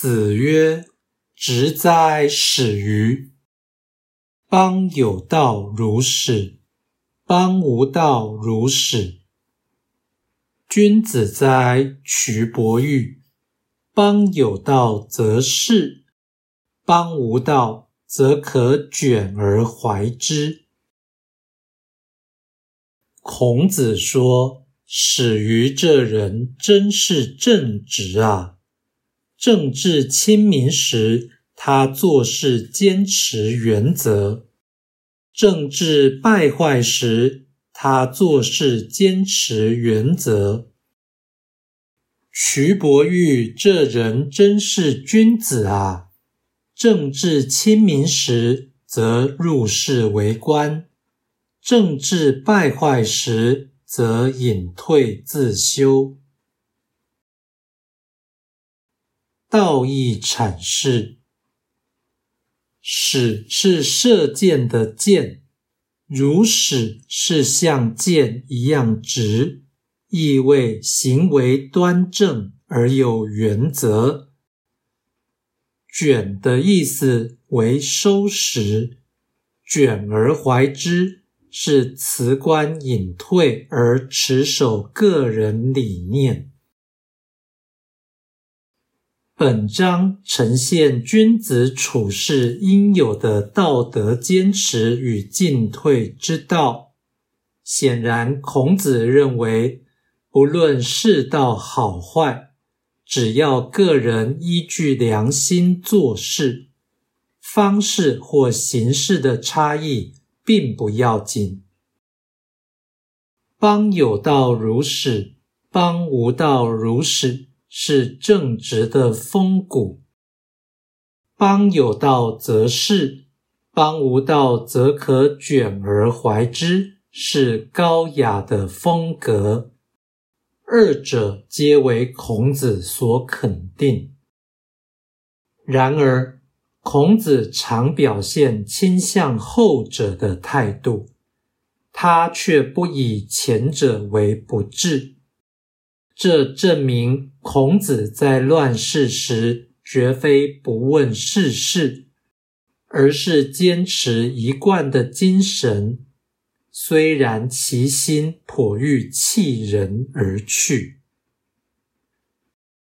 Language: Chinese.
子曰：“直哉，始于！邦有道如始，邦无道如始。君子哉，蘧伯玉！邦有道则仕，邦无道则可卷而怀之。”孔子说。始于这人真是正直啊！政治亲民时，他做事坚持原则；政治败坏时，他做事坚持原则。徐伯玉这人真是君子啊！政治亲民时，则入仕为官；政治败坏时，则隐退自修。道义阐释：矢是射箭的箭，如矢是像箭一样直，意味行为端正而有原则。卷的意思为收拾，卷而怀之。是辞官隐退而持守个人理念。本章呈现君子处事应有的道德坚持与进退之道。显然，孔子认为，不论世道好坏，只要个人依据良心做事，方式或形式的差异。并不要紧。邦有道如始，邦无道如始，是正直的风骨；邦有道则仕，邦无道则可卷而怀之，是高雅的风格。二者皆为孔子所肯定。然而。孔子常表现倾向后者的态度，他却不以前者为不智。这证明孔子在乱世时绝非不问世事，而是坚持一贯的精神，虽然其心颇欲弃人而去。